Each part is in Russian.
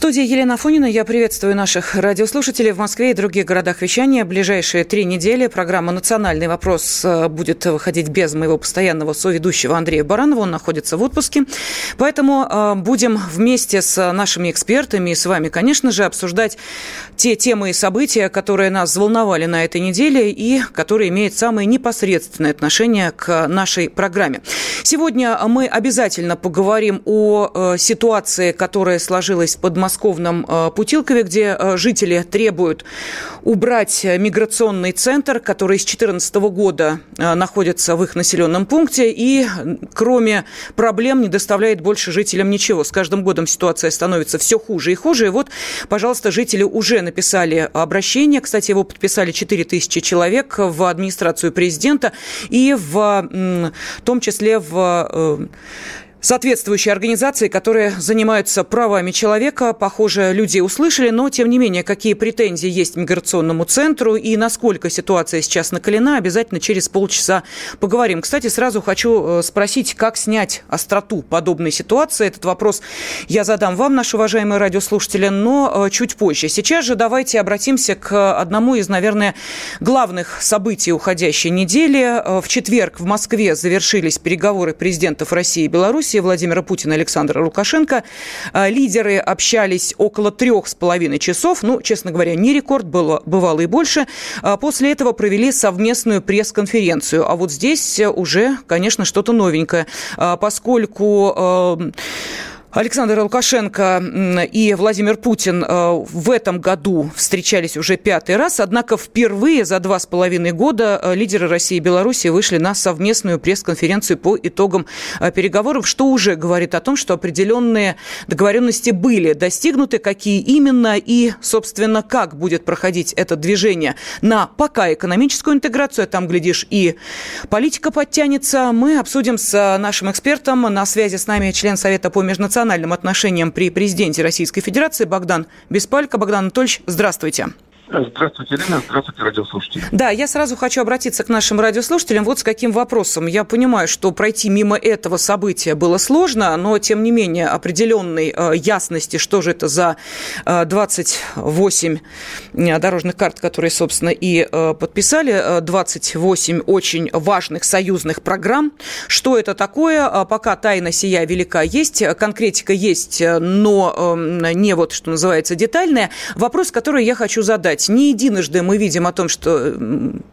студии Елена Фонина. Я приветствую наших радиослушателей в Москве и других городах вещания. Ближайшие три недели программа «Национальный вопрос» э, будет выходить без моего постоянного соведущего Андрея Баранова. Он находится в отпуске. Поэтому э, будем вместе с нашими экспертами и с вами, конечно же, обсуждать те темы и события, которые нас взволновали на этой неделе и которые имеют самое непосредственное отношение к нашей программе. Сегодня мы обязательно поговорим о э, ситуации, которая сложилась под Москвой подмосковном э, Путилкове, где э, жители требуют убрать миграционный центр, который с 2014 года э, находится в их населенном пункте и, кроме проблем, не доставляет больше жителям ничего. С каждым годом ситуация становится все хуже и хуже. И вот, пожалуйста, жители уже написали обращение. Кстати, его подписали 4 тысячи человек в администрацию президента и в, в том числе в соответствующие организации, которые занимаются правами человека. Похоже, люди услышали, но, тем не менее, какие претензии есть миграционному центру и насколько ситуация сейчас накалена, обязательно через полчаса поговорим. Кстати, сразу хочу э, спросить, как снять остроту подобной ситуации. Этот вопрос я задам вам, наши уважаемые радиослушатели, но э, чуть позже. Сейчас же давайте обратимся к одному из, наверное, главных событий уходящей недели. Э, в четверг в Москве завершились переговоры президентов России и Беларуси Беларуси Владимира Путина и Александра Лукашенко. А, лидеры общались около трех с половиной часов. Ну, честно говоря, не рекорд, было, бывало и больше. А, после этого провели совместную пресс-конференцию. А вот здесь уже, конечно, что-то новенькое, а, поскольку Александр Лукашенко и Владимир Путин э, в этом году встречались уже пятый раз, однако впервые за два с половиной года э, лидеры России и Беларуси вышли на совместную пресс-конференцию по итогам э, переговоров, что уже говорит о том, что определенные договоренности были достигнуты, какие именно и, собственно, как будет проходить это движение на пока экономическую интеграцию, а там, глядишь, и политика подтянется. Мы обсудим с нашим экспертом. На связи с нами член Совета по межнациональному национальным отношениям при президенте Российской Федерации Богдан Беспалько. Богдан Анатольевич, здравствуйте. Здравствуйте, Елена. Здравствуйте, радиослушатели. Да, я сразу хочу обратиться к нашим радиослушателям вот с каким вопросом. Я понимаю, что пройти мимо этого события было сложно, но, тем не менее, определенной э, ясности, что же это за 28 э, дорожных карт, которые, собственно, и э, подписали, 28 очень важных союзных программ. Что это такое? Пока тайна сия велика есть, конкретика есть, но не вот, что называется, детальная. Вопрос, который я хочу задать сказать, не единожды мы видим о том, что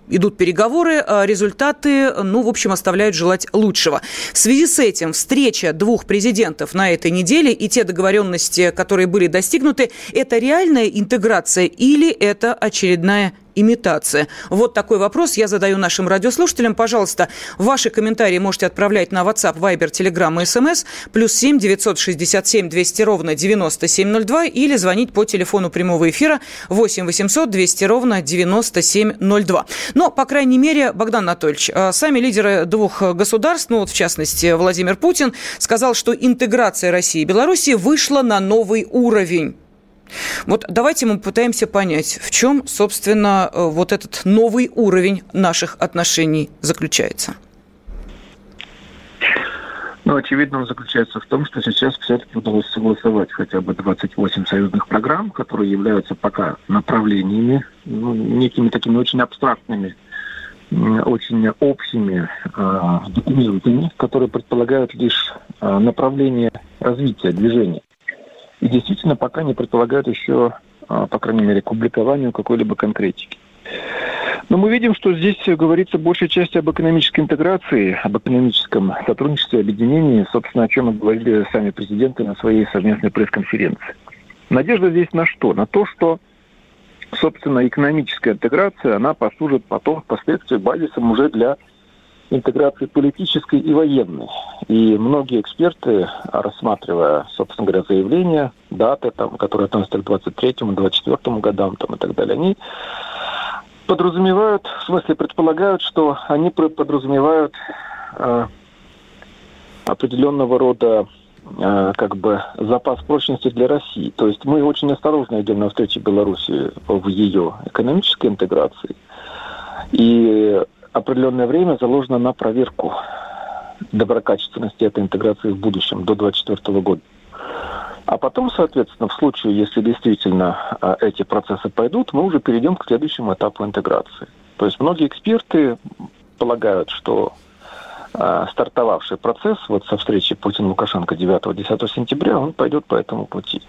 идут переговоры, а результаты, ну, в общем, оставляют желать лучшего. В связи с этим встреча двух президентов на этой неделе и те договоренности, которые были достигнуты, это реальная интеграция или это очередная имитация? Вот такой вопрос я задаю нашим радиослушателям. Пожалуйста, ваши комментарии можете отправлять на WhatsApp, Viber, Telegram и SMS. Плюс 7 967 200 ровно 9702 или звонить по телефону прямого эфира 8 800 200 ровно 9702. Но, по крайней мере, Богдан Анатольевич, а, сами лидеры двух государств, ну вот в частности Владимир Путин, сказал, что интеграция России и Беларуси вышла на новый уровень. Вот давайте мы пытаемся понять, в чем, собственно, э, вот этот новый уровень наших отношений заключается. Ну, очевидно, он заключается в том, что сейчас все-таки удалось согласовать хотя бы 28 союзных программ, которые являются пока направлениями, ну, некими такими очень абстрактными, очень общими э, документами, которые предполагают лишь э, направление развития движения и действительно пока не предполагают еще, а, по крайней мере, к публикованию какой-либо конкретики. Но мы видим, что здесь говорится большей части об экономической интеграции, об экономическом сотрудничестве, объединении, собственно, о чем и говорили сами президенты на своей совместной пресс-конференции. Надежда здесь на что? На то, что, собственно, экономическая интеграция, она послужит потом, впоследствии, базисом уже для интеграции политической и военной. И многие эксперты, рассматривая, собственно говоря, заявления, даты, там, которые относятся к 23-му, 24-му годам там, и так далее, они Подразумевают, в смысле предполагают, что они подразумевают э, определенного рода э, как бы запас прочности для России. То есть мы очень осторожно идем навстречу Беларуси в ее экономической интеграции. И определенное время заложено на проверку доброкачественности этой интеграции в будущем, до 2024 года. А потом, соответственно, в случае, если действительно а, эти процессы пойдут, мы уже перейдем к следующему этапу интеграции. То есть многие эксперты полагают, что стартовавший процесс вот со встречи Путин-Лукашенко 9-10 сентября, он пойдет по этому пути.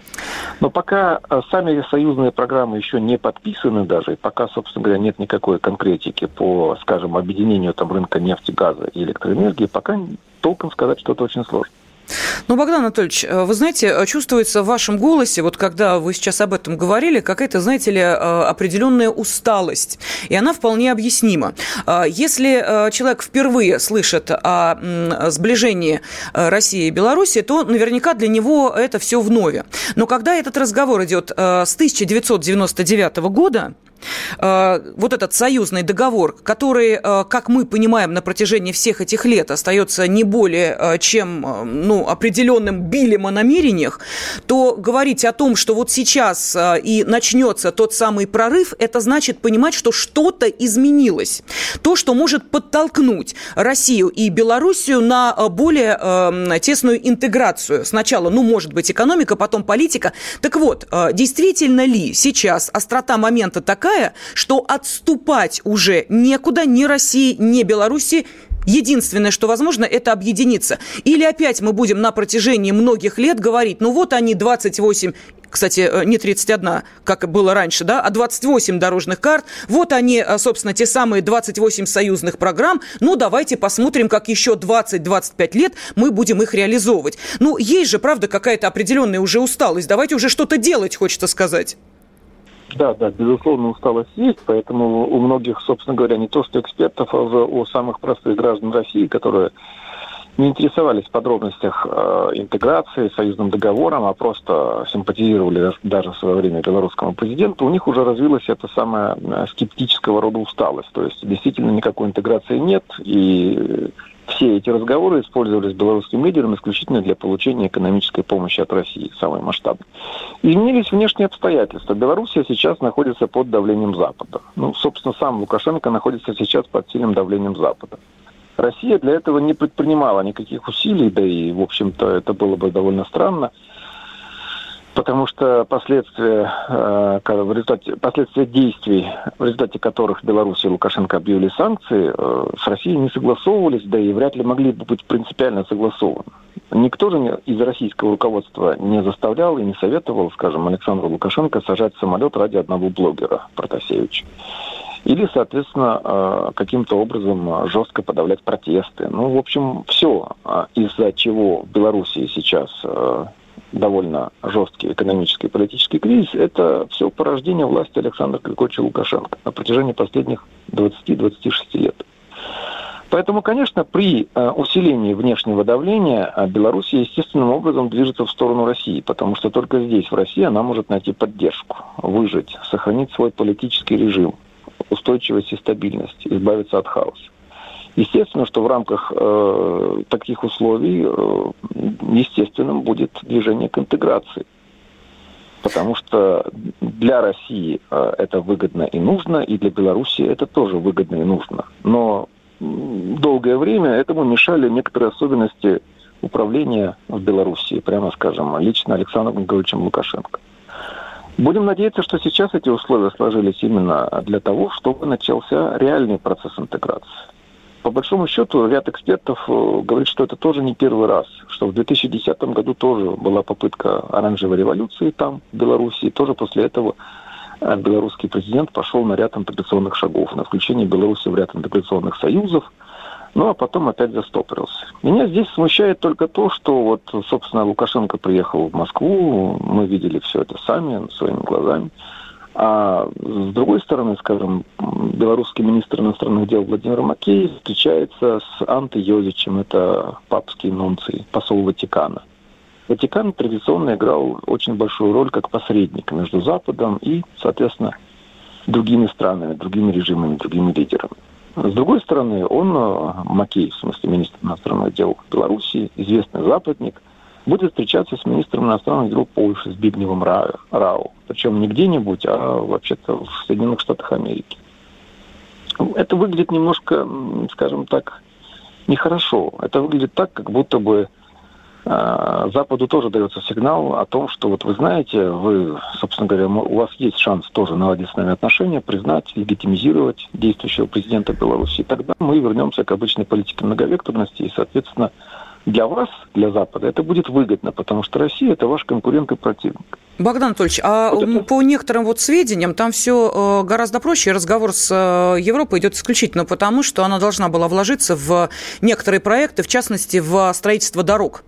Но пока э, сами союзные программы еще не подписаны даже, и пока, собственно говоря, нет никакой конкретики по, скажем, объединению там рынка нефти, газа и электроэнергии, пока толком сказать что-то очень сложно. Ну, Богдан Анатольевич, э, вы знаете, э, чувствуется в вашем голосе, вот когда вы сейчас об этом говорили, какая-то, знаете ли, э, определенная усталость. И она вполне объяснима. Если человек впервые слышит о сближении России и Беларуси, то наверняка для него это все вновь. Но когда этот разговор идет с 1999 года, вот этот союзный договор, который, э, как мы понимаем, на протяжении всех этих лет остается не более э, чем ну, определенным билем о намерениях, то говорить о том, что вот сейчас и начнется тот самый прорыв, это значит понимать, что что-то изменилось. То, что может подтолкнуть Россию и Белоруссию на более э, тесную интеграцию. Сначала, ну, может быть, экономика, потом политика. Так вот, действительно ли сейчас острота момента такая, такая, что отступать уже некуда ни России, ни Беларуси Единственное, что возможно, это объединиться. Или опять мы будем на протяжении многих лет говорить, ну вот они 28 кстати, э, не 31, как было раньше, да, а 28 дорожных карт. Вот они, э, собственно, те самые 28 союзных программ. Ну, давайте посмотрим, как еще 20-25 лет мы будем их реализовывать. Ну, есть же, правда, какая-то определенная уже усталость. Давайте уже что-то делать, хочется сказать. Да, да, безусловно, усталость есть, поэтому у многих, собственно говоря, не то что экспертов, а уже у самых простых граждан России, которые не интересовались в подробностях э, интеграции, союзным договором, а просто симпатизировали даже в свое время белорусскому президенту, у них уже развилась эта самая э, скептического рода усталость. То есть действительно никакой интеграции нет, и все эти разговоры использовались белорусским лидером исключительно для получения экономической помощи от России, самой масштабной. Изменились внешние обстоятельства. Белоруссия сейчас находится под давлением Запада. Ну, собственно, сам Лукашенко находится сейчас под сильным давлением Запада. Россия для этого не предпринимала никаких усилий, да и, в общем-то, это было бы довольно странно потому что последствия, э, в результате, последствия действий, в результате которых Беларусь и Лукашенко объявили санкции, э, с Россией не согласовывались, да и вряд ли могли бы быть принципиально согласованы. Никто же из российского руководства не заставлял и не советовал, скажем, Александру Лукашенко сажать самолет ради одного блогера, Протасевича. Или, соответственно, э, каким-то образом жестко подавлять протесты. Ну, в общем, все, из-за чего в Белоруссии сейчас довольно жесткий экономический и политический кризис, это все порождение власти Александра Григорьевича Лукашенко на протяжении последних 20-26 лет. Поэтому, конечно, при э, усилении внешнего давления э, Беларусь естественным образом движется в сторону России, потому что только здесь, в России, она может найти поддержку, выжить, сохранить свой политический режим, устойчивость и стабильность, избавиться от хаоса. Естественно, что в рамках э, таких условий э, естественным будет движение к интеграции. Потому что для России э, это выгодно и нужно, и для Беларуси это тоже выгодно и нужно. Но долгое время этому мешали некоторые особенности управления в Беларуси, прямо скажем, лично Александром Григорьевичем Лукашенко. Будем надеяться, что сейчас эти условия сложились именно для того, чтобы начался реальный процесс интеграции по большому счету, ряд экспертов э, говорит, что это тоже не первый раз, что в 2010 году тоже была попытка оранжевой революции там, в Беларуси, тоже после этого э, белорусский президент пошел на ряд интеграционных шагов, на включение Беларуси в ряд интеграционных союзов, ну а потом опять застопорился. Меня здесь смущает только то, что вот, собственно, Лукашенко приехал в Москву, мы видели все это сами, своими глазами. А с другой стороны, скажем, белорусский министр иностранных дел Владимир Макей встречается с Антой Йозичем, это папский нунций, посол Ватикана. Ватикан традиционно играл очень большую роль как посредник между Западом и, соответственно, другими странами, другими режимами, другими лидерами. С другой стороны, он, э, Макей, в смысле министр иностранных дел Беларуси, известный западник, будет встречаться с министром иностранных дел Польши, с Бигневым Рау. Причем не где-нибудь, а вообще-то в Соединенных Штатах Америки. Это выглядит немножко, скажем так, нехорошо. Это выглядит так, как будто бы э, Западу тоже дается сигнал о том, что вот вы знаете, вы, собственно говоря, у вас есть шанс тоже наладить с нами отношения, признать, легитимизировать действующего президента Беларуси. Тогда мы вернемся к обычной политике многовекторности и, соответственно, для вас, для Запада, это будет выгодно, потому что Россия – это ваш конкурент и противник. Богдан Анатольевич, а вот это... по некоторым вот сведениям там все э, гораздо проще. Разговор с э, Европой идет исключительно потому, что она должна была вложиться в некоторые проекты, в частности, в строительство дорог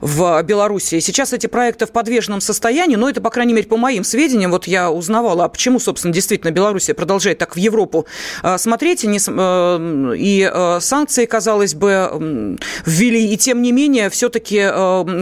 в Беларуси. Сейчас эти проекты в подвешенном состоянии, но это, по крайней мере, по моим сведениям, вот я узнавала, а почему, собственно, действительно Беларусь продолжает так в Европу э, смотреть, и санкции, казалось бы, ввели, и тем не менее, все-таки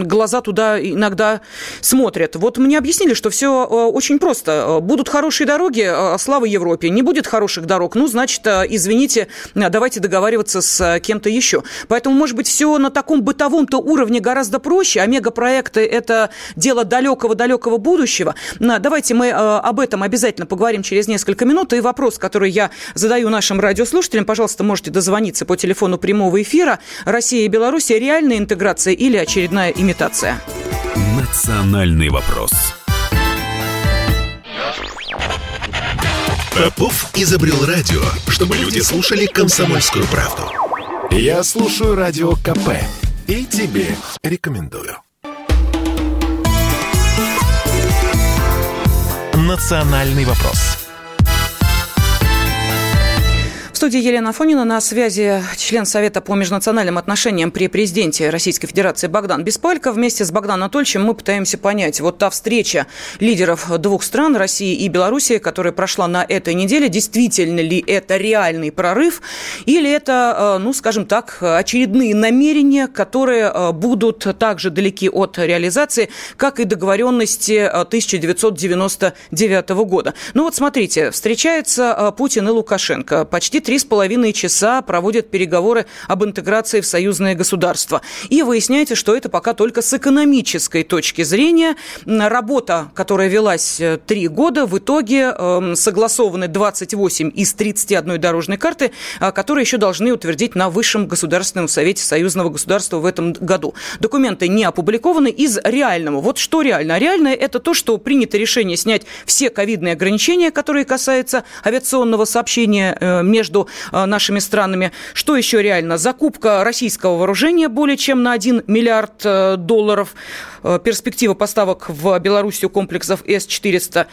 глаза туда иногда смотрят. Вот мне объяснили, что все э, очень просто. Будут хорошие дороги, э, слава Европе. Не будет хороших дорог, ну, значит, э, извините, давайте договариваться с кем-то еще. Поэтому, может быть, все на таком бытовом-то уровне гораздо проще, а мегапроекты – это дело далекого-далекого будущего. Давайте мы об этом обязательно поговорим через несколько минут. И вопрос, который я задаю нашим радиослушателям, пожалуйста, можете дозвониться по телефону прямого эфира. Россия и Беларусь – реальная интеграция или очередная имитация? Национальный вопрос. Попов изобрел радио, чтобы люди слушали комсомольскую правду. Я слушаю радио КП и тебе рекомендую. Национальный вопрос студии Елена Фонина. На связи член Совета по межнациональным отношениям при президенте Российской Федерации Богдан Беспалько. Вместе с Богданом Анатольевичем мы пытаемся понять, вот та встреча лидеров двух стран, России и Белоруссии, которая прошла на этой неделе, действительно ли это реальный прорыв или это, э, ну, скажем так, очередные намерения, которые э, будут также далеки от реализации, как и договоренности 1999 года. Ну вот смотрите, встречаются э, Путин и Лукашенко. Почти три три с половиной часа проводят переговоры об интеграции в союзное государство. И выясняется, что это пока только с экономической точки зрения. Работа, которая велась э, три года, в итоге э, согласованы 28 из 31 дорожной карты, э, которые еще должны утвердить на Высшем Государственном Совете Союзного государства в этом году. Документы не опубликованы из реального. Вот что реально? Реальное – это то, что принято решение снять все ковидные ограничения, которые касаются авиационного сообщения э, между Э, нашими странами. Что еще реально? Закупка российского вооружения более чем на 1 миллиард э, долларов. Э, перспектива поставок в Белоруссию комплексов С-400.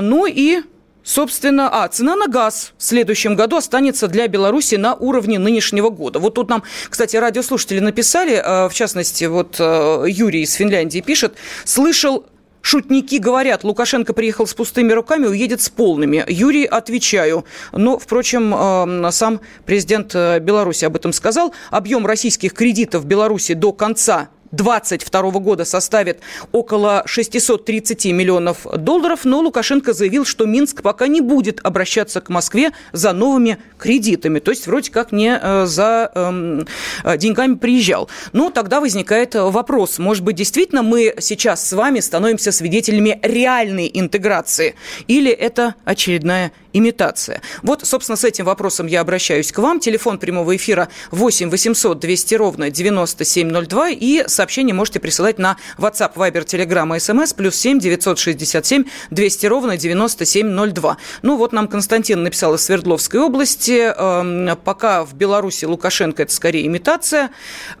Ну и Собственно, а, цена на газ в следующем году останется для Беларуси на уровне нынешнего года. Вот тут нам, кстати, радиослушатели написали, в частности, вот Юрий из Финляндии пишет, слышал Шутники говорят, Лукашенко приехал с пустыми руками, уедет с полными. Юрий, отвечаю. Но, впрочем, э, сам президент э, Беларуси об этом сказал. Объем российских кредитов в Беларуси до конца 2022 года составит около 630 миллионов долларов, но Лукашенко заявил, что Минск пока не будет обращаться к Москве за новыми кредитами. То есть вроде как не э, за эм, э, деньгами приезжал. Но тогда возникает вопрос, может быть, действительно мы сейчас с вами становимся свидетелями реальной интеграции или это очередная имитация? Вот, собственно, с этим вопросом я обращаюсь к вам. Телефон прямого эфира 8 800 200 ровно 9702 и, можете присылать на WhatsApp, Viber, Telegram и SMS плюс 7 967 200 ровно 9702. Ну вот нам Константин написал из Свердловской области. Э, пока в Беларуси Лукашенко это скорее имитация.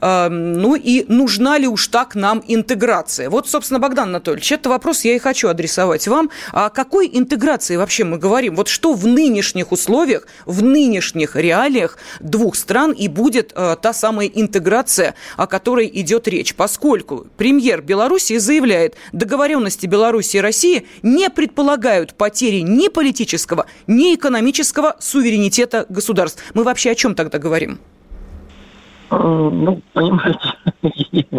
Э, ну и нужна ли уж так нам интеграция? Вот, собственно, Богдан Анатольевич, это вопрос я и хочу адресовать вам. О какой интеграции вообще мы говорим? Вот что в нынешних условиях, в нынешних реалиях двух стран и будет э, та самая интеграция, о которой идет речь? Поскольку премьер Беларуси заявляет, договоренности Беларуси и России не предполагают потери ни политического, ни экономического суверенитета государств. Мы вообще о чем тогда говорим? Ну, понимаете,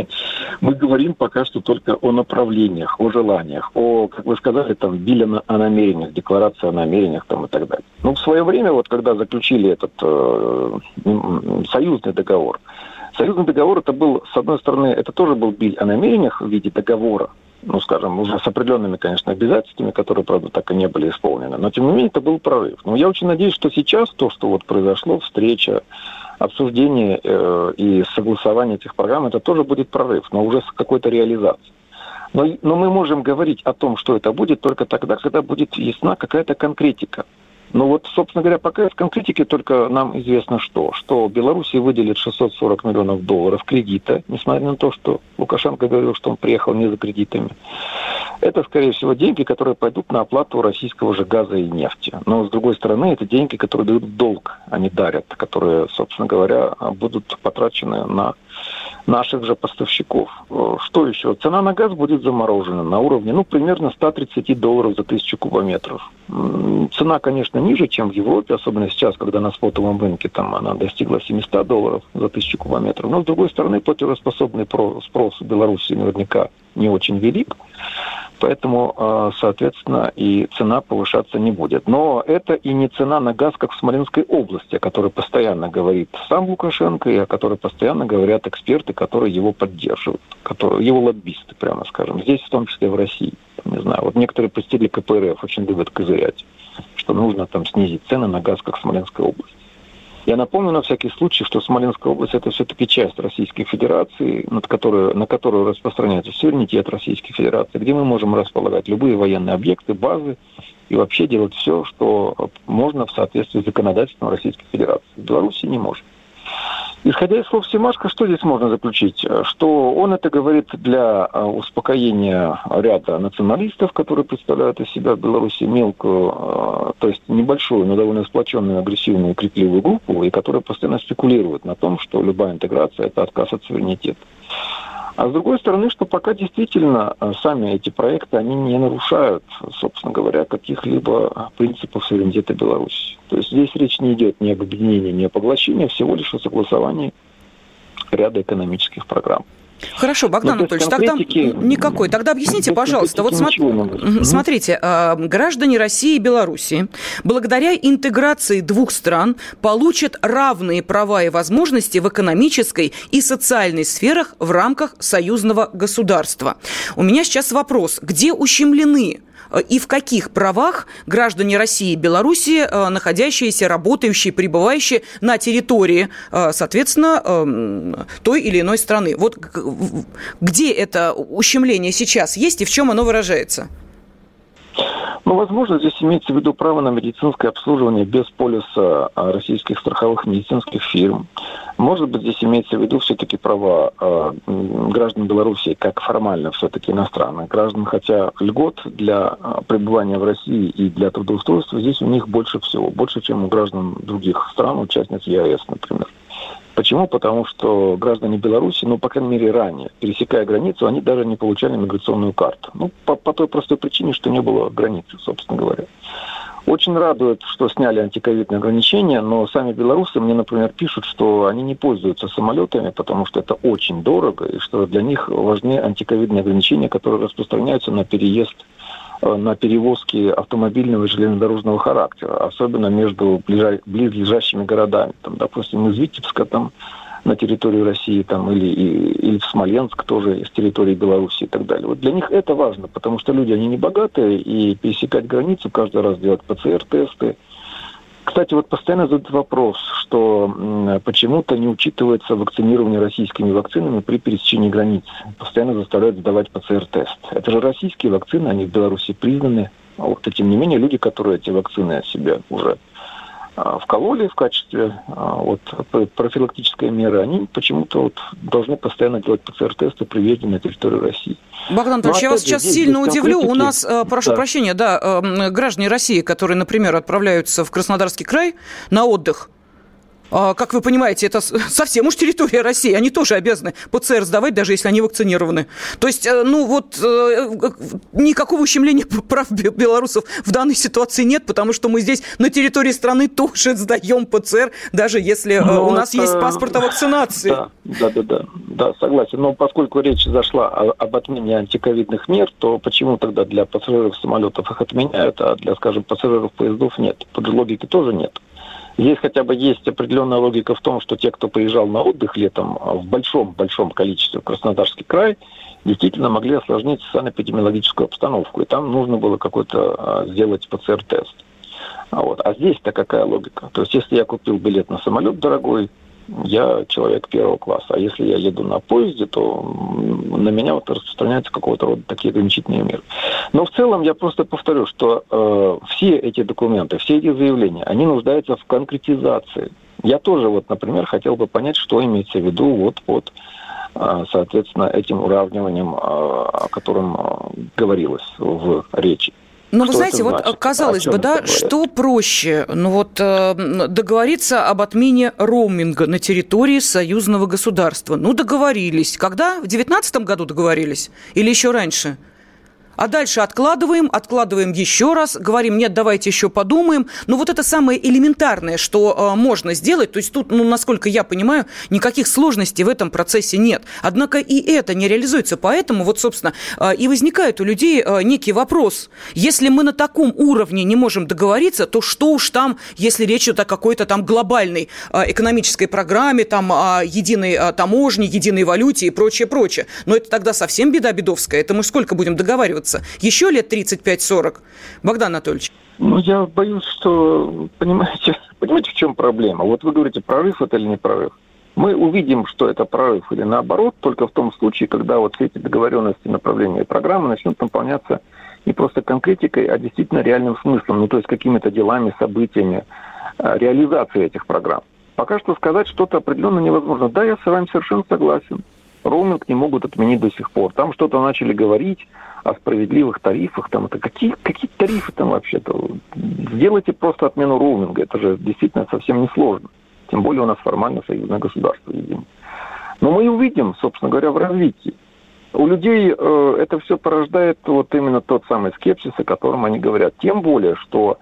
мы говорим пока что только о направлениях, о желаниях, о, как вы сказали, там, биле о намерениях, декларация о намерениях там, и так далее. Ну, в свое время, вот когда заключили этот э, союзный договор, союзный договор это был, с одной стороны, это тоже был биль о намерениях в виде договора, ну, скажем, уже с определенными, конечно, обязательствами, которые, правда, так и не были исполнены. Но, тем не менее, это был прорыв. Но я очень надеюсь, что сейчас то, что вот произошло, встреча, обсуждение э, и согласование этих программ, это тоже будет прорыв, но уже с какой-то реализацией. Но, но мы можем говорить о том, что это будет только тогда, когда будет ясна какая-то конкретика. Ну вот, собственно говоря, пока из конкретики только нам известно что. Что Беларуси выделит 640 миллионов долларов кредита, несмотря на то, что Лукашенко говорил, что он приехал не за кредитами. Это, скорее всего, деньги, которые пойдут на оплату российского же газа и нефти. Но, с другой стороны, это деньги, которые дают в долг, а не дарят, которые, собственно говоря, будут потрачены на наших же поставщиков. Что еще? Цена на газ будет заморожена на уровне, ну, примерно 130 долларов за тысячу кубометров. Цена, конечно, ниже, чем в Европе, особенно сейчас, когда на спотовом рынке там она достигла 700 долларов за тысячу кубометров. Но, с другой стороны, платежеспособный спрос в Беларуси наверняка не очень велик поэтому, а, соответственно, и цена повышаться не будет. Но это и не цена на газ, как в Смоленской области, о которой постоянно говорит сам Лукашенко и о которой постоянно говорят эксперты, которые его поддерживают, которые, его лоббисты, прямо скажем. Здесь, в том числе в России. Не знаю, вот некоторые представители КПРФ очень любят козырять, что нужно там снизить цены на газ, как в Смоленской области. Я напомню на всякий случай, что Смоленская область это все-таки часть Российской Федерации, над которой, на которую распространяется суверенитет Российской Федерации, где мы можем располагать любые военные объекты, базы и вообще делать все, что можно в соответствии с законодательством Российской Федерации. В Беларуси не можем. Исходя из слов Семашко, что здесь можно заключить? Что он это говорит для а, успокоения ряда националистов, которые представляют из себя в Беларуси мелкую, а, то есть небольшую, но довольно сплоченную, агрессивную, крикливую группу, и которые постоянно спекулируют на том, что любая интеграция – это отказ от суверенитета. А с другой стороны, что пока действительно э, сами эти проекты, они не нарушают, собственно говоря, каких-либо принципов суверенитета Беларуси. То есть здесь речь не идет ни об объединении, ни о поглощении, а всего лишь о согласовании ряда экономических программ. Хорошо, Богдан ну, Анатольевич, тогда никакой. Тогда объясните, пожалуйста. Вот смо... смотрите, а, граждане России и Беларуси благодаря интеграции двух стран получат равные права и возможности в экономической и социальной сферах в рамках союзного государства. У меня сейчас вопрос, где ущемлены и в каких правах граждане России и Беларуси, э, находящиеся, работающие, пребывающие на территории, э, соответственно, эм, той или иной страны. Вот где это ущемление сейчас есть и в чем оно выражается? Ну, возможно, здесь имеется в виду право на медицинское обслуживание без полиса а, российских страховых медицинских фирм. Может быть, здесь имеется в виду все-таки права граждан Беларуси, как формально все-таки иностранных граждан, хотя льгот для э, пребывания в России и для трудоустройства здесь у них больше всего, больше, чем у граждан других стран, участниц ЕАЭС, например. Почему? Потому что граждане Беларуси, ну, по крайней мере, ранее, пересекая границу, они даже не получали миграционную карту. Ну, по, по той простой причине, что не было границы, собственно говоря. Очень радует, что сняли антиковидные ограничения, но сами белорусы мне, например, пишут, что они не пользуются самолетами, потому что это очень дорого, и что для них важны антиковидные ограничения, которые распространяются на переезд на перевозки автомобильного и железнодорожного характера, особенно между близлежащими городами. Там, допустим, из Витебска там, на территории России там, или, или в Смоленск тоже с территории Беларуси и так далее. Вот для них это важно, потому что люди, они не богатые, и пересекать границу, каждый раз делать ПЦР-тесты, кстати, вот постоянно задают вопрос, что почему-то не учитывается вакцинирование российскими вакцинами при пересечении границ. Постоянно заставляют сдавать ПЦР-тест. Это же российские вакцины, они в Беларуси признаны. А вот, тем не менее, люди, которые эти вакцины себе уже а, вкололи в качестве а, вот, профилактической меры, они почему-то вот должны постоянно делать ПЦР-тесты при въезде на территорию России. Богдан Анатольевич, я вас сейчас сильно удивлю. У нас, э, прошу да. прощения, да, э, граждане России, которые, например, отправляются в Краснодарский край на отдых, А, как вы понимаете, это совсем уж территория России. Они тоже обязаны ПЦР сдавать, даже если они вакцинированы. То есть, э, ну вот, э, никакого ущемления прав белорусов в данной ситуации нет, потому что мы здесь на территории страны тоже сдаем ПЦР, даже если э, ну, у нас это... есть паспорт о вакцинации. Да, да, да, да, да, согласен. Но поскольку речь зашла об отмене антиковидных мер, то почему тогда для пассажиров самолетов их отменяют, а для, скажем, пассажиров поездов нет? Под логики тоже нет. Здесь хотя бы есть определенная логика в том, что те, кто приезжал на отдых летом а, в большом-большом количестве в Краснодарский край, действительно могли осложнить санэпидемиологическую обстановку. И там нужно было какой-то а, сделать ПЦР-тест. А, вот. а здесь-то какая логика? То есть если я купил билет на самолет дорогой, я человек первого класса. А если я еду на поезде, то на меня вот распространяются какого-то рода такие ограничительные меры. Но в целом я просто повторю, что э, все эти документы, все эти заявления, они нуждаются в конкретизации. Я тоже, вот, например, хотел бы понять, что имеется в виду вот под, э, соответственно, этим уравниванием, э, о котором э, говорилось в речи. Ну, вы знаете, вот казалось бы, да, что проще? Ну вот э, договориться об отмене роуминга на территории союзного государства. Ну, договорились. Когда? В 2019 году договорились? Или еще раньше? А дальше откладываем, откладываем еще раз, говорим, нет, давайте еще подумаем. Но вот это самое элементарное, что э, можно сделать. То есть тут, ну, насколько я понимаю, никаких сложностей в этом процессе нет. Однако и это не реализуется. Поэтому вот, собственно, э, и возникает у людей э, некий вопрос. Если мы на таком уровне не можем договориться, то что уж там, если речь идет о какой-то там глобальной э, экономической программе, там о единой э, таможне, единой валюте и прочее, прочее. Но это тогда совсем беда бедовская. Это мы сколько будем договариваться? Делаться? Еще лет 35-40? Богдан Анатольевич. Ну, я боюсь, что, понимаете, понимаете, в чем проблема? Вот вы говорите, прорыв это или не прорыв? Мы увидим, что это прорыв или наоборот, только в том случае, когда вот все эти договоренности, направления программы начнут наполняться не просто конкретикой, а действительно реальным смыслом, ну то есть какими-то делами, событиями, а, реализации этих программ. Пока что сказать что-то определенно невозможно. Да, я с вами совершенно согласен. Роуминг не могут отменить до сих пор. Там что-то начали говорить, о справедливых тарифах. Там это какие, какие тарифы там вообще-то? Сделайте просто отмену роуминга. Это же действительно совсем не сложно. Тем более у нас формально союзное государство единое. Но мы увидим, собственно говоря, в развитии. У людей э, это все порождает вот именно тот самый скепсис, о котором они говорят. Тем более, что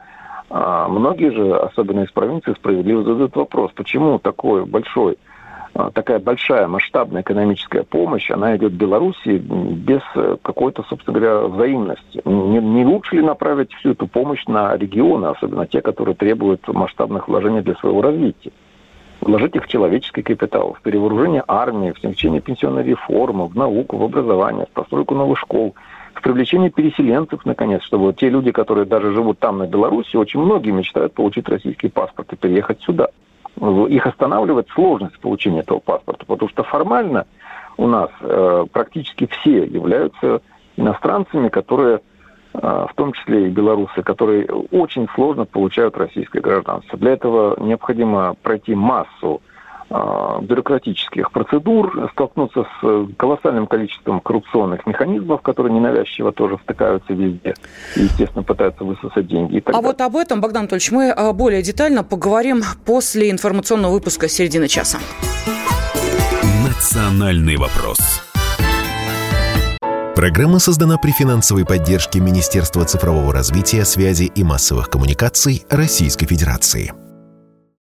э, многие же, особенно из провинции, справедливо задают вопрос, почему такой большой такая большая масштабная экономическая помощь, она идет Беларуси без э, какой-то, собственно говоря, взаимности. Не, не лучше ли направить всю эту помощь на регионы, особенно те, которые требуют масштабных вложений для своего развития? Вложить их в человеческий капитал, в перевооружение армии, в смягчение пенсионной реформы, в науку, в образование, в постройку новых школ, в привлечение переселенцев, наконец, чтобы те люди, которые даже живут там, на Беларуси, очень многие мечтают получить российский паспорт и переехать сюда их останавливает сложность получения этого паспорта, потому что формально у нас э, практически все являются иностранцами, которые, э, в том числе и белорусы, которые очень сложно получают российское гражданство. Для этого необходимо пройти массу бюрократических процедур, столкнуться с колоссальным количеством коррупционных механизмов, которые ненавязчиво тоже втыкаются везде и, естественно, пытаются высосать деньги. а далее. вот об этом, Богдан Анатольевич, мы а, более детально поговорим после информационного выпуска середины часа. Национальный вопрос. Программа создана при финансовой поддержке Министерства цифрового развития, связи и массовых коммуникаций Российской Федерации.